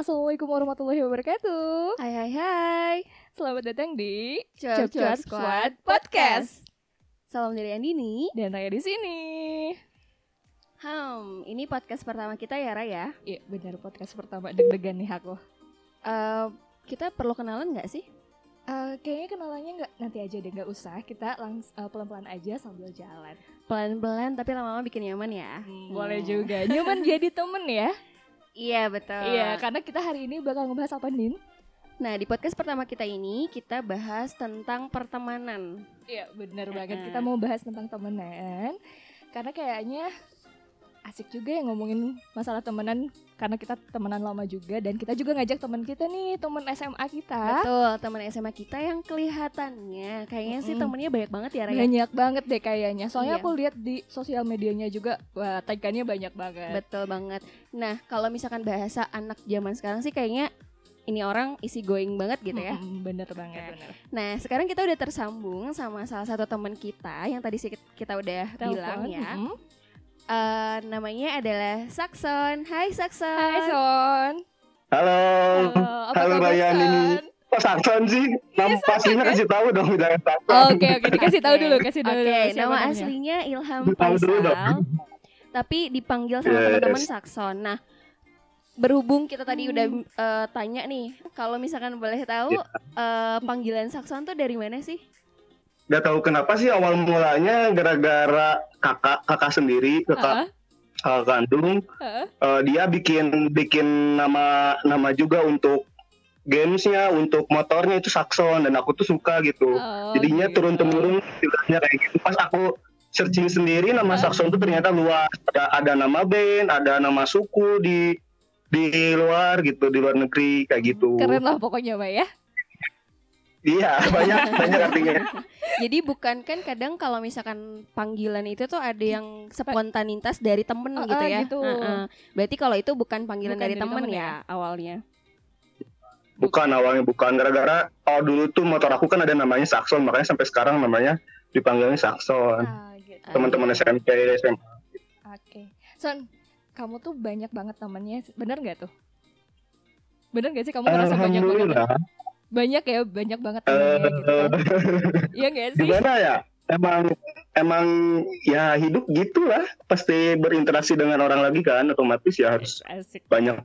Assalamualaikum warahmatullahi wabarakatuh. Hai hai hai. Selamat datang di Cuap Cuap Squad Podcast. Salam dari Andini. dan saya di sini. Hmm, ini podcast pertama kita ya Raya. Iya, benar podcast pertama deg-degan nih aku. Eh, kita perlu kenalan nggak sih? Eh, kayaknya kenalannya nggak nanti aja deh, nggak usah. Kita langs eh, pelan-pelan aja sambil jalan. Pelan-pelan tapi lama-lama bikin nyaman ya. Boleh juga. Nyaman jadi temen ya. Iya betul. Iya, karena kita hari ini bakal ngebahas apa, Nin? Nah di podcast pertama kita ini kita bahas tentang pertemanan. Iya, benar banget. Kita mau bahas tentang temenan. Karena kayaknya asik juga ya ngomongin masalah temenan karena kita temenan lama juga dan kita juga ngajak teman kita nih, temen SMA kita. Betul, teman SMA kita yang kelihatannya kayaknya sih Mm-mm. temennya banyak banget ya Raya. Banyak banget deh kayaknya. Soalnya Iya. aku lihat di sosial medianya juga wah tagnya banyak banget. Betul banget. Nah kalau misalkan bahasa anak zaman sekarang sih kayaknya ini orang isi going banget gitu ya. Mm-mm, bener banget, bener. Nah, sekarang kita udah tersambung sama salah satu teman kita yang tadi sih kita udah bilang Telepon, ya. mm-mm. Eh, namanya adalah Saxon. Hai Saxon. Hai Son. Halo, Halo, apa halo kabar, Ryan Son? ini. Kok Sakson sih? Nama aslinya kasih tahu dong udah. Oh, Oke oke dikasih tahu dulu kasih dulu. Oke, nama namanya. aslinya Ilham Tahu Faisal. Tapi dipanggil sama Yes. teman-teman Saxon. Nah, berhubung kita tadi Hmm. udah eh, tanya nih, kalau misalkan boleh tahu Ya. eh, panggilan Saxon tuh dari mana sih? Gak tahu kenapa sih awal mulanya gara-gara kakak kakak sendiri kakak kakak kandung Heeh. eh, dia bikin bikin nama nama juga untuk gamesnya untuk motornya itu Saxon dan aku tuh suka gitu. Oh, Jadinya gitu. turun temurun istilahnya kayak gitu. Pas aku searching sendiri nama Hah? Saxon tuh ternyata luas. Ada ada nama band, ada nama suku di di luar gitu, di luar negeri kayak gitu. Keren lah pokoknya Mbak ya. Iya, banyak banyak artinya. Jadi bukan kan kadang kalau misalkan panggilan itu tuh ada yang spontanitas dari temen Oh, gitu oh, ya. gitu. Heeh. Berarti kalau itu bukan panggilan Bukan dari, dari temen temen ya, awalnya. Bukan awalnya bukan gara-gara oh dulu tuh motor aku kan ada namanya Saxon, makanya sampai sekarang namanya dipanggilnya Saxon. Ah, gitu. Teman-teman SMP, SMA. Oke. Son, kamu tuh banyak banget temannya. Bener nggak tuh? Bener gak sih kamu ngerasa banyak banget? Banyak ya, banyak banget temannya gitu. Eh, Iya gak sih? gimana ya? Emang emang ya hidup gitulah pasti berinteraksi dengan orang lagi kan otomatis ya harus Asik. banyak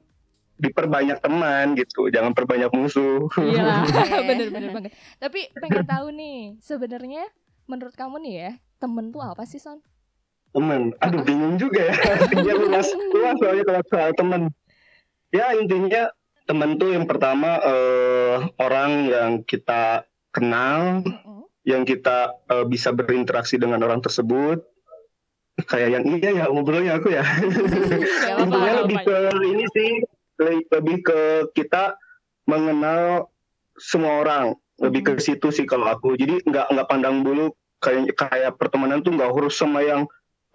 diperbanyak teman gitu jangan perbanyak musuh Iya lah, Oke. bener-bener banget. Tapi pengen tahu nih, sebenarnya menurut kamu nih ya, temen tuh apa sih Son? temen aduh bingung juga ya artinya luas luas soalnya kalau soal temen ya intinya temen tuh yang pertama eh, orang yang kita kenal Mm-mm. yang kita eh, bisa berinteraksi dengan orang tersebut. Kayak yang iya ya ngobrolnya aku ya. Intinya lebih ke ini sih le- lebih ke kita mengenal semua orang. Lebih ke situ sih kalau aku. Jadi nggak nggak pandang dulu kayak kayak pertemanan tuh nggak harus sama yang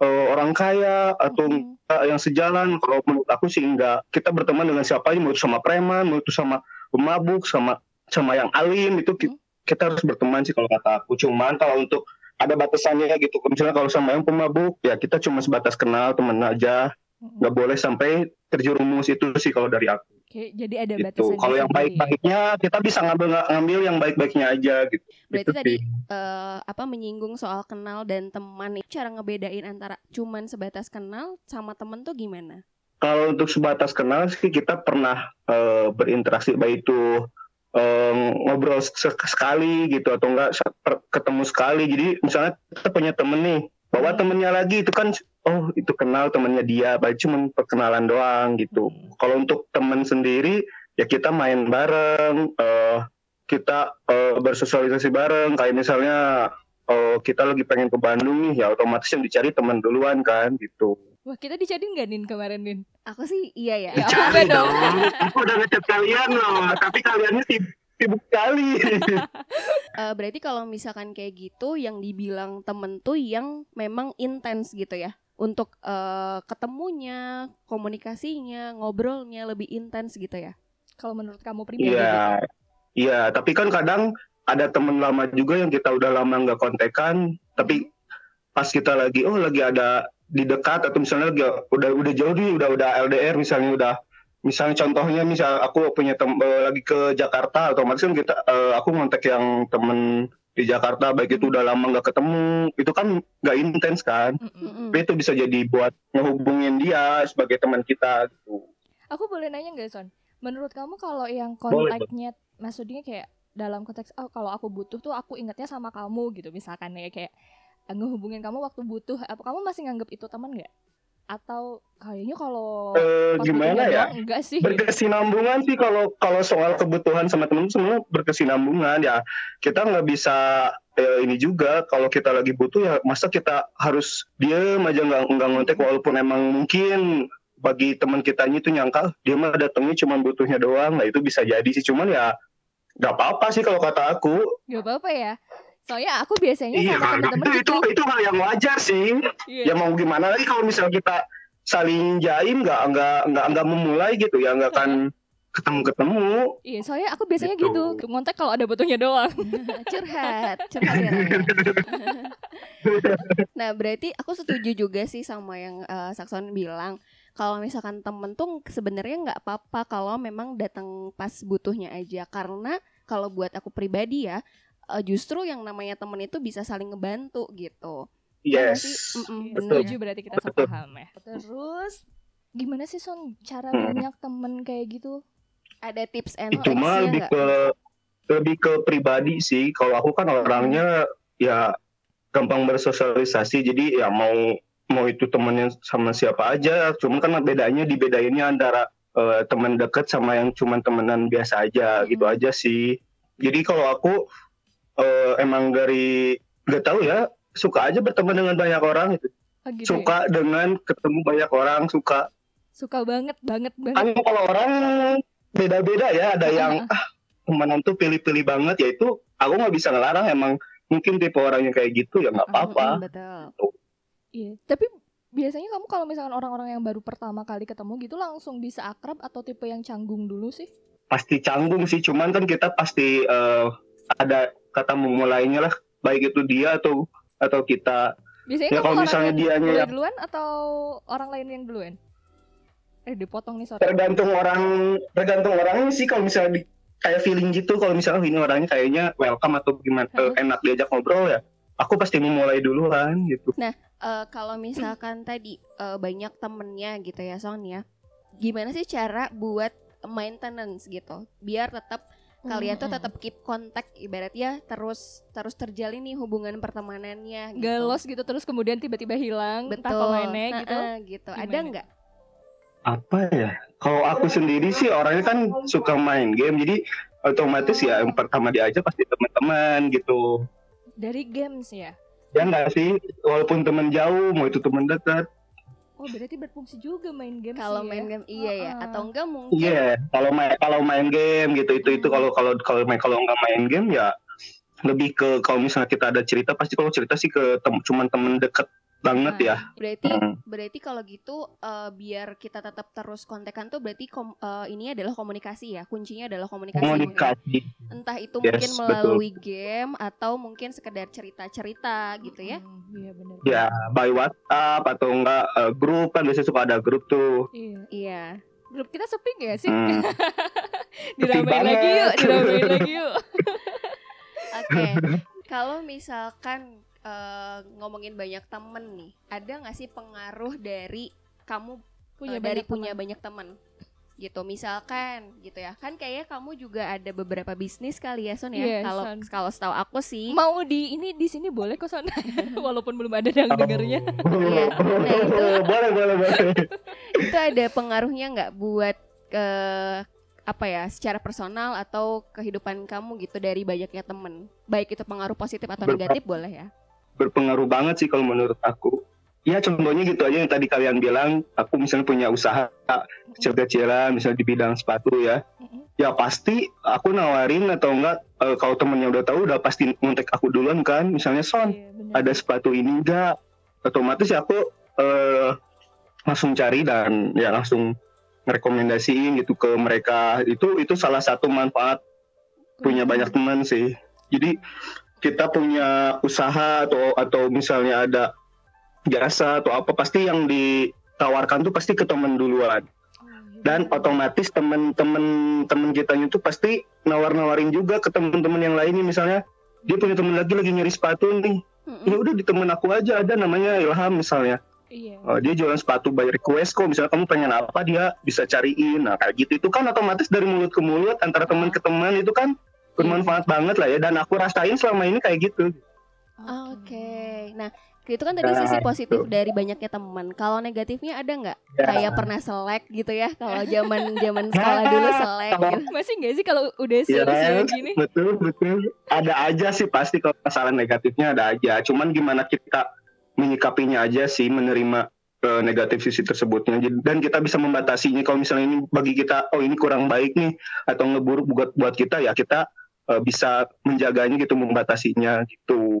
eh, orang kaya atau nggak yang sejalan. Kalau menurut aku sih enggak. Kita berteman dengan siapa aja itu sama preman itu sama pemabuk sama sama yang alim itu ki- kita harus berteman sih kalau kata aku. Cuman kalau untuk ada batasannya gitu misalnya kalau sama yang pemabuk ya kita cuma sebatas kenal teman aja. Nggak boleh sampai terjerumus itu sih kalau dari aku. Oke, jadi ada gitu. batasan. kalau yang baik-baiknya kita bisa ngambil ngambil yang baik-baiknya aja gitu Berarti tadi eh, apa menyinggung soal kenal dan teman itu cara ngebedain antara cuman sebatas kenal sama temen tuh gimana? kalau untuk sebatas kenal sih kita pernah eh, berinteraksi baik itu eh, ngobrol sek- sekali gitu atau enggak ketemu sekali. Jadi misalnya kita punya temen nih bawa temennya lagi itu kan oh itu kenal temennya dia baik cuma perkenalan doang gitu. Kalau untuk temen sendiri ya kita main bareng eh, kita eh, bersosialisasi bareng kayak misalnya eh, kita lagi pengen ke Bandung nih ya otomatis yang dicari teman duluan kan gitu Wah, kita dicariin gak Nin kemarin Nin? Aku sih iya ya. Ya, Dicari apa dong? Aku udah ngechat kalian loh, tapi kaliannya sibuk, sibuk kali. Eh, berarti kalau misalkan kayak gitu yang dibilang temen tuh yang memang intens gitu ya. Untuk eh, ketemunya, komunikasinya, ngobrolnya lebih intens gitu ya. Kalau menurut kamu pribadi gitu. Iya. Tapi kan kadang ada temen lama juga yang kita udah lama nggak kontekan, tapi pas kita lagi, oh lagi ada di dekat atau misalnya lagi udah udah jauh nih, udah udah LDR misalnya udah misalnya contohnya misal aku punya tem eh, lagi ke Jakarta otomatis kan kita eh, aku ngontak yang temen di Jakarta baik itu udah lama nggak ketemu itu kan nggak intens kan Mm-mm. Mm-mm. tapi itu bisa jadi buat ngehubungin dia sebagai teman kita gitu Aku boleh nanya nggak Son? Menurut kamu kalau yang Boleh, kontaknya, maksudnya kayak dalam konteks oh kalau aku butuh tuh aku ingatnya sama kamu gitu misalkan ya kayak eh, ngehubungin kamu waktu butuh apa kamu masih nganggap itu teman nggak? Atau kayaknya kalau Eh, pas gimana ya doang enggak sih? gitu. berkesinambungan sih kalau kalau soal kebutuhan sama temen semua berkesinambungan ya kita nggak bisa eh, ini juga kalau kita lagi butuh ya masa kita harus diem aja nggak nggak ngontek walaupun emang mungkin bagi teman kita itu nyangka dia mah datangnya cuma butuhnya doang nah itu bisa jadi sih cuman ya nggak apa-apa sih kalau kata aku Gak apa-apa ya. Soalnya aku biasanya iya sama temen-temen itu, gitu. itu itu hal yang wajar sih Iya. ya mau gimana lagi kalau misal kita saling jaim nggak nggak nggak nggak memulai gitu ya nggak akan ketemu ketemu Iya, soalnya aku biasanya Gitu. gitu. Ngontek kalau ada butuhnya doang. curhat curhat ya nah berarti aku setuju juga sih sama yang eh, Sakson bilang kalau misalkan temen tuh sebenarnya nggak apa-apa kalau memang datang pas butuhnya aja karena kalau buat aku pribadi ya eh, justru yang namanya temen itu bisa saling ngebantu gitu Iya yes sih? Mm-mm, Iya, bener. Setuju berarti kita Betul. sepaham ya. Terus gimana sih Son cara Hmm. banyak temen kayak gitu? ada tips and itu mah lebih ke lebih ke pribadi sih kalau aku kan orangnya ya gampang bersosialisasi jadi ya mau mau itu temennya sama siapa aja cuman kan bedanya dibedainnya antara eh, teman dekat sama yang cuman temenan biasa aja gitu Hmm. aja sih jadi kalau aku eh, emang dari gak tahu ya suka aja berteman dengan banyak orang gitu. Oh, gitu ya? suka dengan ketemu banyak orang suka Suka banget, banget, banget. kan kalau orang beda-beda ya ada yang ah temenan tuh pilih-pilih banget ya itu aku nggak bisa ngelarang emang mungkin tipe orangnya kayak gitu ya nggak apa-apa Mm-mm, betul Iya, tapi biasanya kamu kalau misalkan orang-orang yang baru pertama kali ketemu gitu langsung bisa akrab atau tipe yang canggung dulu sih? pasti canggung sih cuman kan kita pasti eh, ada kata memulainya lah baik itu dia atau atau kita Biasanya Ya, kamu kalau orang misalnya mulai yang- duluan atau orang lain yang duluan? Eh dipotong nih sorry. tergantung orang tergantung orangnya sih kalau misalnya di, kayak feeling gitu kalau misalnya "Oh, ini orangnya kayaknya welcome atau gimana Heeh. enak diajak ngobrol ya aku pasti memulai duluan gitu Eh, kalau misalkan tadi eh, banyak temennya gitu ya Son ya, gimana sih cara buat maintenance gitu, biar tetap kalian tuh Mm-mm. tetap keep kontak ibaratnya terus terus terjalin nih hubungan pertemanannya gitu. galos gitu terus kemudian tiba-tiba hilang entah betul pemainnya gitu. Heeh, gitu. Ada nggak? apa ya kalau aku sendiri sih orangnya kan suka main game jadi otomatis ya yang pertama diajak pasti teman-teman gitu Dari games ya. ya enggak sih. Walaupun teman jauh mau itu teman dekat. Oh berarti berfungsi juga main game Kalau sih main ya. game iya ya, atau enggak mungkin. Iya kalau main kalau main game gitu itu itu kalau kalau kalau main kalau nggak main game ya lebih ke kalau misalnya kita ada cerita pasti kalau cerita sih ke tem, cuman temen deket banget Nah, ya Berarti Hmm. berarti kalau gitu eh, biar kita tetap terus kontekan tuh berarti kom- eh, ini adalah komunikasi ya. Kuncinya adalah komunikasi. mungkin. komunikasi Entah itu Yes, mungkin betul. melalui game atau mungkin sekedar cerita-cerita gitu ya. Mm, Iya benar. ya by WhatsApp atau enggak eh, grup kan biasanya suka ada grup tuh Iya. Iya. Grup kita sepi gak sih? Hmm. diramein lagi banget. yuk, diramein lagi yuk. Oke. Kalau misalkan eh, ngomongin banyak temen nih, ada nggak sih pengaruh dari kamu Punya eh, dari banyak punya teman. banyak teman? Gitu, misalkan gitu ya. Kan kayaknya kamu juga ada beberapa bisnis kali ya, Son ya. Yes, Kalau Son. kalau setahu aku sih. Mau di ini di sini boleh kok Son. Walaupun belum ada yang dengernya. Iya. Nah, itu- boleh boleh boleh itu ada pengaruhnya nggak buat ke apa ya secara personal atau kehidupan kamu gitu dari banyaknya temen baik itu pengaruh positif atau negatif boleh ya berpengaruh banget sih kalau menurut aku. Ya contohnya gitu aja yang tadi kalian bilang, aku misalnya punya usaha kecil-kecilan, misalnya di bidang sepatu ya. Ya pasti aku nawarin atau enggak eh, kalau temennya udah tahu udah pasti ngontek aku duluan kan. Misalnya Son, Iya, ada sepatu ini enggak? Otomatis ya aku eh, langsung cari dan ya langsung ngerekomendasiin gitu ke mereka. Itu itu salah satu manfaat punya banyak teman sih. Jadi kita punya usaha atau atau misalnya ada jasa atau apa pasti yang ditawarkan tuh pasti ke teman duluan. Dan otomatis temen-temen temen kita itu pasti nawar-nawarin juga ke temen-temen yang lainnya. Misalnya dia punya temen lagi lagi nyari sepatu nih. Mm-mm. ya udah di temen aku aja ada namanya Ilham misalnya. Iya. Oh, dia jualan sepatu by request kok. Misalnya kamu pengen apa? Dia bisa cariin. Nah kayak gitu. Itu kan otomatis dari mulut ke mulut antara teman ke teman itu kan bermanfaat banget lah ya dan aku rasain selama ini kayak gitu Ah, Oke. Nah, itu kan tadi Nah, sisi positif itu. dari banyaknya teman. Kalau negatifnya ada nggak? Ya. Kayak pernah selek gitu ya? Kalau zaman zaman sekolah dulu selek gitu. Masih nggak sih kalau udah Iya, seusia gini? betul betul ada aja sih pasti kalau masalah negatifnya ada aja cuman gimana kita menyikapinya aja sih menerima eh, negatif sisi tersebutnya dan kita bisa membatasinya kalau misalnya ini bagi kita oh ini kurang baik nih atau ngeburuk buat buat kita ya kita eh, bisa menjaganya gitu membatasinya gitu.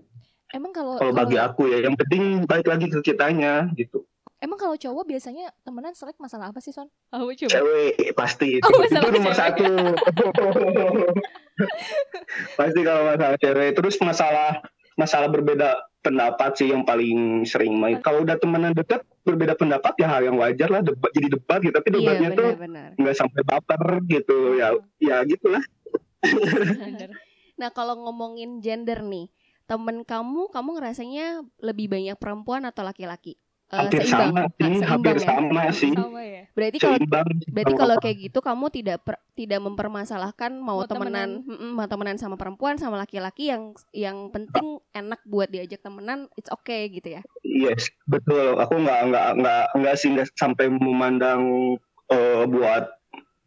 Emang kalau kalau bagi kalau- aku ya yang penting baik lagi ke kitanya gitu. Emang kalau cowok biasanya temenan selek masalah apa sih Son? Oh, coba. cewek pasti. Itu, Oh, itu masalah nomor cewek. satu. Pasti kalau masalah cewek. Terus masalah masalah berbeda pendapat sih yang paling sering. Main kalau udah temenan deket berbeda pendapat ya hal yang wajar lah. Debat jadi debat gitu. Tapi Iya, debatnya tuh benar-benar. nggak sampai baper gitu. Ya ya gitulah. Bener. Nah, kalau ngomongin gender nih, temen kamu, kamu ngerasanya lebih banyak perempuan atau laki-laki? Eh, hampir seimbang. sama Ah, sih seimbang hampir ya? sama sih Sama ya. Berarti kalau berarti kalau kayak gitu kamu tidak per- tidak mempermasalahkan mau, Mau temenan, mm-mm, mau temenan sama perempuan sama laki-laki yang yang penting enak buat diajak temenan, it's okay gitu ya. Yes, betul. Aku nggak nggak nggak nggak sih nggak sampai memandang eh, buat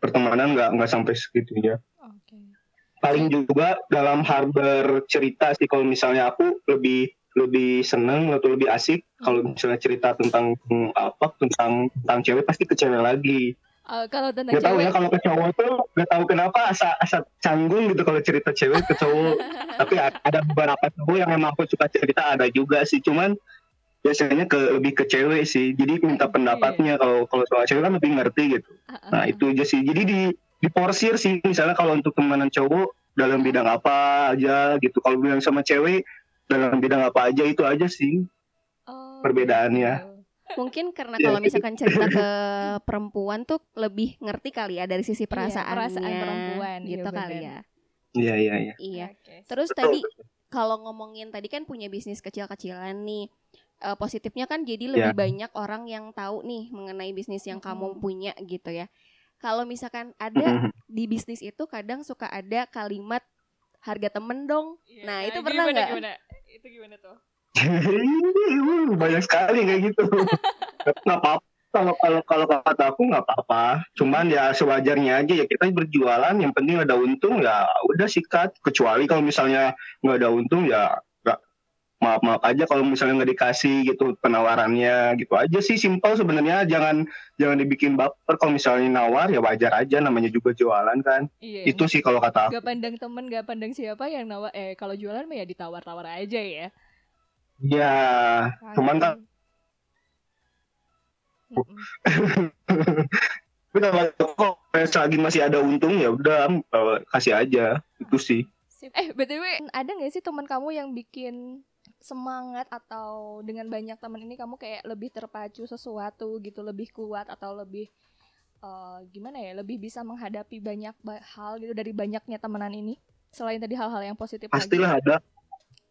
pertemanan nggak nggak sampai segitunya. Oke. Paling juga dalam hal bercerita sih kalau misalnya aku lebih lebih seneng atau lebih asik kalau misalnya cerita tentang hmm, apa tentang tentang cewek pasti ke cewek lagi. Eh, kalau tentang Gak tahu cewek, ya kalau ke cowok tuh gak tahu kenapa asa asa canggung gitu kalau cerita cewek ke cowok. Tapi ada beberapa cowok yang emang aku suka cerita ada juga sih. Cuman biasanya ke lebih ke cewek sih. Jadi minta Iya. pendapatnya kalau kalau soal cewek kan lebih ngerti gitu. Ah, ah, Nah ah. itu aja sih. Jadi di diporsir sih misalnya kalau untuk temenan cowok dalam bidang apa aja gitu. Kalau bilang sama cewek dalam bidang apa aja itu aja sih. Oh, perbedaannya. gitu. Mungkin karena Iya. kalau misalkan cerita ke perempuan tuh lebih ngerti kali ya dari sisi perasaannya. Iya, perasaan perempuan, iya gitu kali bener. ya. Iya iya iya. Iya. Oke. Terus Betul. tadi kalau ngomongin tadi kan punya bisnis kecil-kecilan nih. Eh, positifnya kan jadi lebih Ya. banyak orang yang tahu nih mengenai bisnis yang kamu Mm-mm. punya gitu ya. Kalau misalkan ada di bisnis itu kadang suka ada kalimat harga temen dong. Iya. Nah, itu pernah nggak? Gimana? Itu gimana tuh? banyak sekali kayak gitu nggak apa-apa kalau kalau kalau kata aku nggak apa-apa cuman ya sewajarnya aja ya kita berjualan yang penting ada untung ya udah sikat kecuali kalau misalnya nggak ada untung ya nggak maaf maaf aja kalau misalnya nggak dikasih gitu penawarannya gitu aja sih simpel sebenarnya jangan jangan dibikin baper kalau misalnya nawar ya wajar aja namanya juga jualan kan Iya. itu sih kalau kata aku Gak pandang temen, gak pandang siapa yang nawar. Eh kalau jualan mah ya ditawar-tawar aja ya. ya cuman kan. Tapi kalau kok selagi masih ada untung ya udah kasih aja itu sih. Eh btw ada nggak sih teman kamu yang bikin semangat atau dengan banyak teman ini kamu kayak lebih terpacu sesuatu gitu lebih kuat atau lebih eh, gimana ya lebih bisa menghadapi banyak ba- hal gitu dari banyaknya temenan ini selain tadi hal-hal yang positif Pastilah lagi ada,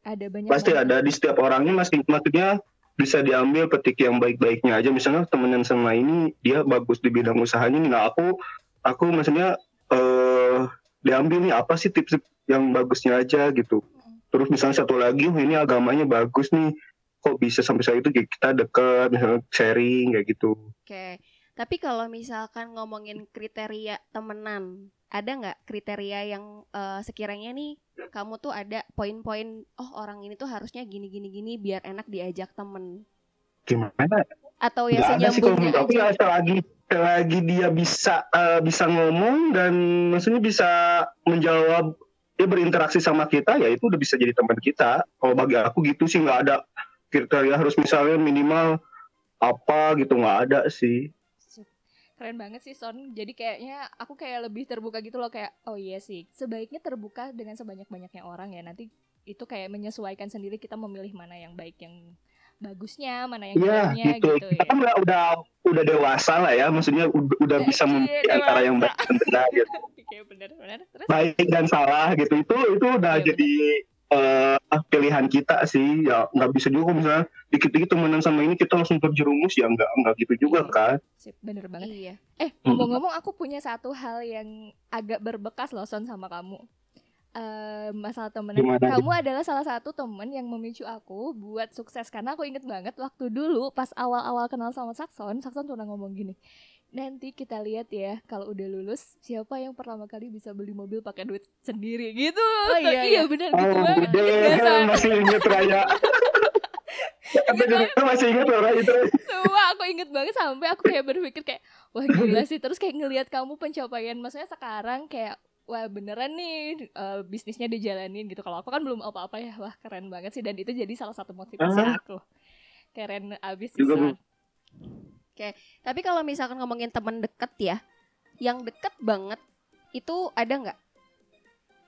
ada banyak pasti ada di setiap orangnya masih maksudnya bisa diambil petik yang baik-baiknya aja. Misalnya temenan sama ini dia bagus di bidang usahanya nih. Nah aku aku maksudnya eh diambil nih apa sih tips yang bagusnya aja gitu. Terus misalnya satu lagi, oh ini agamanya bagus nih. Kok bisa sampai saat itu kita dekat, misalnya sharing kayak gitu. Oke. Tapi kalau misalkan ngomongin kriteria temenan, ada nggak kriteria yang eh, sekiranya nih kamu tuh ada poin-poin oh orang ini tuh harusnya gini gini gini biar enak diajak temen Gimana? atau ya senyambungnya aja. ya selagi selagi dia bisa eh, bisa ngomong dan maksudnya bisa menjawab dia berinteraksi sama kita ya itu udah bisa jadi teman kita kalau bagi aku gitu sih nggak ada kriteria harus misalnya minimal apa gitu nggak ada sih. Keren banget sih Son. Jadi kayaknya aku kayak lebih terbuka gitu loh kayak oh iya sih. Sebaiknya terbuka dengan sebanyak-banyaknya orang ya. Nanti itu kayak menyesuaikan sendiri kita memilih mana yang baik yang bagusnya, mana yang Iya jeleknya gitu. gitu Kita ya. kan udah, udah udah dewasa lah ya maksudnya udah, udah bisa Iya, memilih antara yang baik dan benar gitu Oke, benar-benar. Terus? baik dan salah gitu itu itu udah Iya, jadi eh, pilihan kita sih ya nggak bisa juga misalnya dikit-dikit temenan sama ini kita langsung terjerumus ya nggak nggak gitu juga Iya. kan Sip, bener banget. Iya. Eh, ngomong-ngomong aku punya satu hal yang agak berbekas loh Son sama kamu. Eh, masalah temenan. Gimana? Kamu adalah salah satu temen yang memicu aku buat sukses karena aku inget banget waktu dulu pas awal-awal kenal sama Sakson, Sakson pernah ngomong gini. Nanti kita lihat ya kalau udah lulus siapa yang pertama kali bisa beli mobil pakai duit sendiri gitu. Oh, iya, iya. bener gitu oh banget. Gak, Son? damn, masih inget Raya Sampai juga masih inget loh Raya itu Semua aku inget banget sampai aku kayak berpikir kayak wah gila sih terus kayak ngelihat kamu pencapaian maksudnya sekarang kayak wah beneran nih eh, bisnisnya dijalanin gitu kalau aku kan belum apa-apa ya wah keren banget sih dan itu jadi salah satu motivasi Ah. aku keren abis Juga, sih. Son. Tapi kalau misalkan ngomongin teman deket ya, yang deket banget itu ada nggak?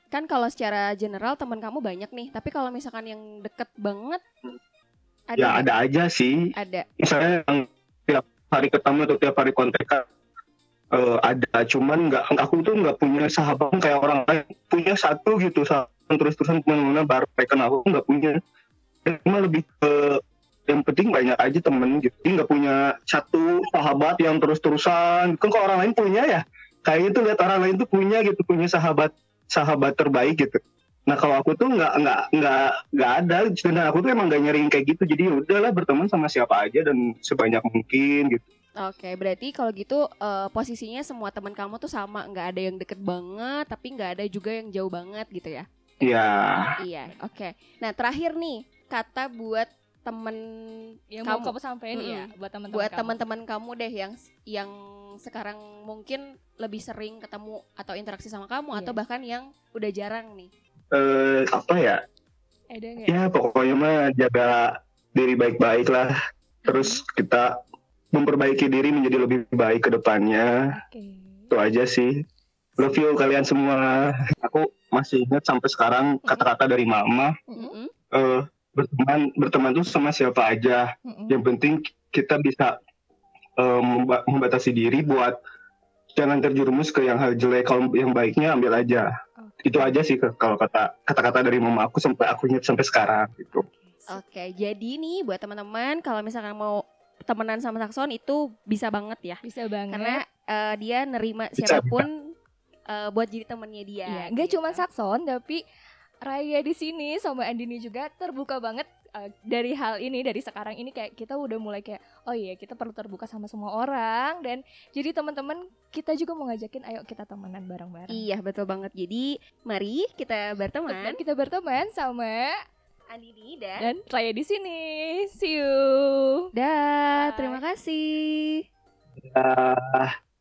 Kan kalau secara general teman kamu banyak nih, tapi kalau misalkan yang deket banget ada ya ada aja sih Ada. misalnya yang tiap hari ketemu atau tiap hari kontekan eh, ada cuman nggak aku tuh nggak punya sahabat kayak orang lain. Punya satu gitu sahabat terus-terusan ke mana-mana baru kenal aku nggak punya. Cuma lebih ke yang penting banyak aja temen gitu. Jadi nggak punya satu sahabat yang terus-terusan. Kan kalau orang lain punya ya. Kayak itu lihat orang lain tuh punya gitu punya sahabat sahabat terbaik gitu. Nah kalau aku tuh nggak nggak nggak nggak ada. Dan aku tuh emang gak nyariin kayak gitu. Jadi ya udahlah berteman sama siapa aja dan sebanyak mungkin gitu Oke, berarti kalau gitu eh, posisinya semua teman kamu tuh sama, nggak ada yang deket banget, tapi nggak ada juga yang jauh banget gitu ya? ya Iya, oke. Nah terakhir nih kata buat temen yang mau Kamu. kamu sampein Mm-mm. ya buat teman-teman buat kamu. teman-teman kamu deh yang yang sekarang mungkin lebih sering ketemu atau interaksi sama kamu Iya. atau bahkan yang udah jarang nih. eh, apa ya ada ya pokoknya mah jaga diri baik-baik lah terus kita memperbaiki diri menjadi lebih baik ke depannya. Oke. Itu aja sih. Love you kalian semua. Aku masih ingat sampai sekarang kata-kata dari mama. Mm-mm. eh, berteman berteman tuh sama siapa aja. Mm-mm. yang penting kita bisa memba- membatasi diri buat jangan terjerumus ke yang hal jelek. Kalau yang baiknya ambil aja. Oke. itu aja sih kalau kata kata-kata dari mama aku sampai aku ingat sampai sekarang gitu. Oke, jadi nih buat teman-teman kalau misalkan mau temenan sama Sakson itu bisa banget ya. bisa banget Karena eh, dia nerima Bisa, siapa pun eh, buat jadi temennya dia. Iya, gitu. cuma Sakson tapi Raya di sini sama Andini juga terbuka banget eh, dari hal ini dari sekarang ini kayak kita udah mulai kayak oh iya kita perlu terbuka sama semua orang dan jadi teman-teman kita juga mau ngajakin ayo kita temenan bareng-bareng. Iya, betul banget. Jadi mari kita berteman. Kita berteman sama Andini dan dan Raya di sini. See you. Dah, terima kasih. Ah,